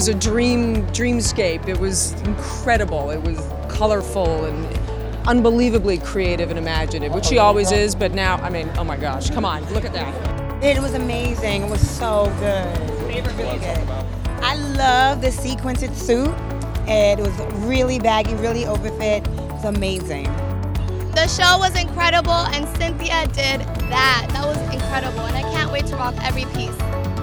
was a dream dreamscape. It was incredible. It was colorful and unbelievably creative and imaginative, which she oh, always is. But now, I mean, oh my gosh, come on, look at that. It was amazing. It was so good. Favorite really good. I love the sequenced suit. It was really baggy, really overfit. It's amazing. The show was incredible, and Cynthia did that. That was incredible, and I can't wait to rock every piece.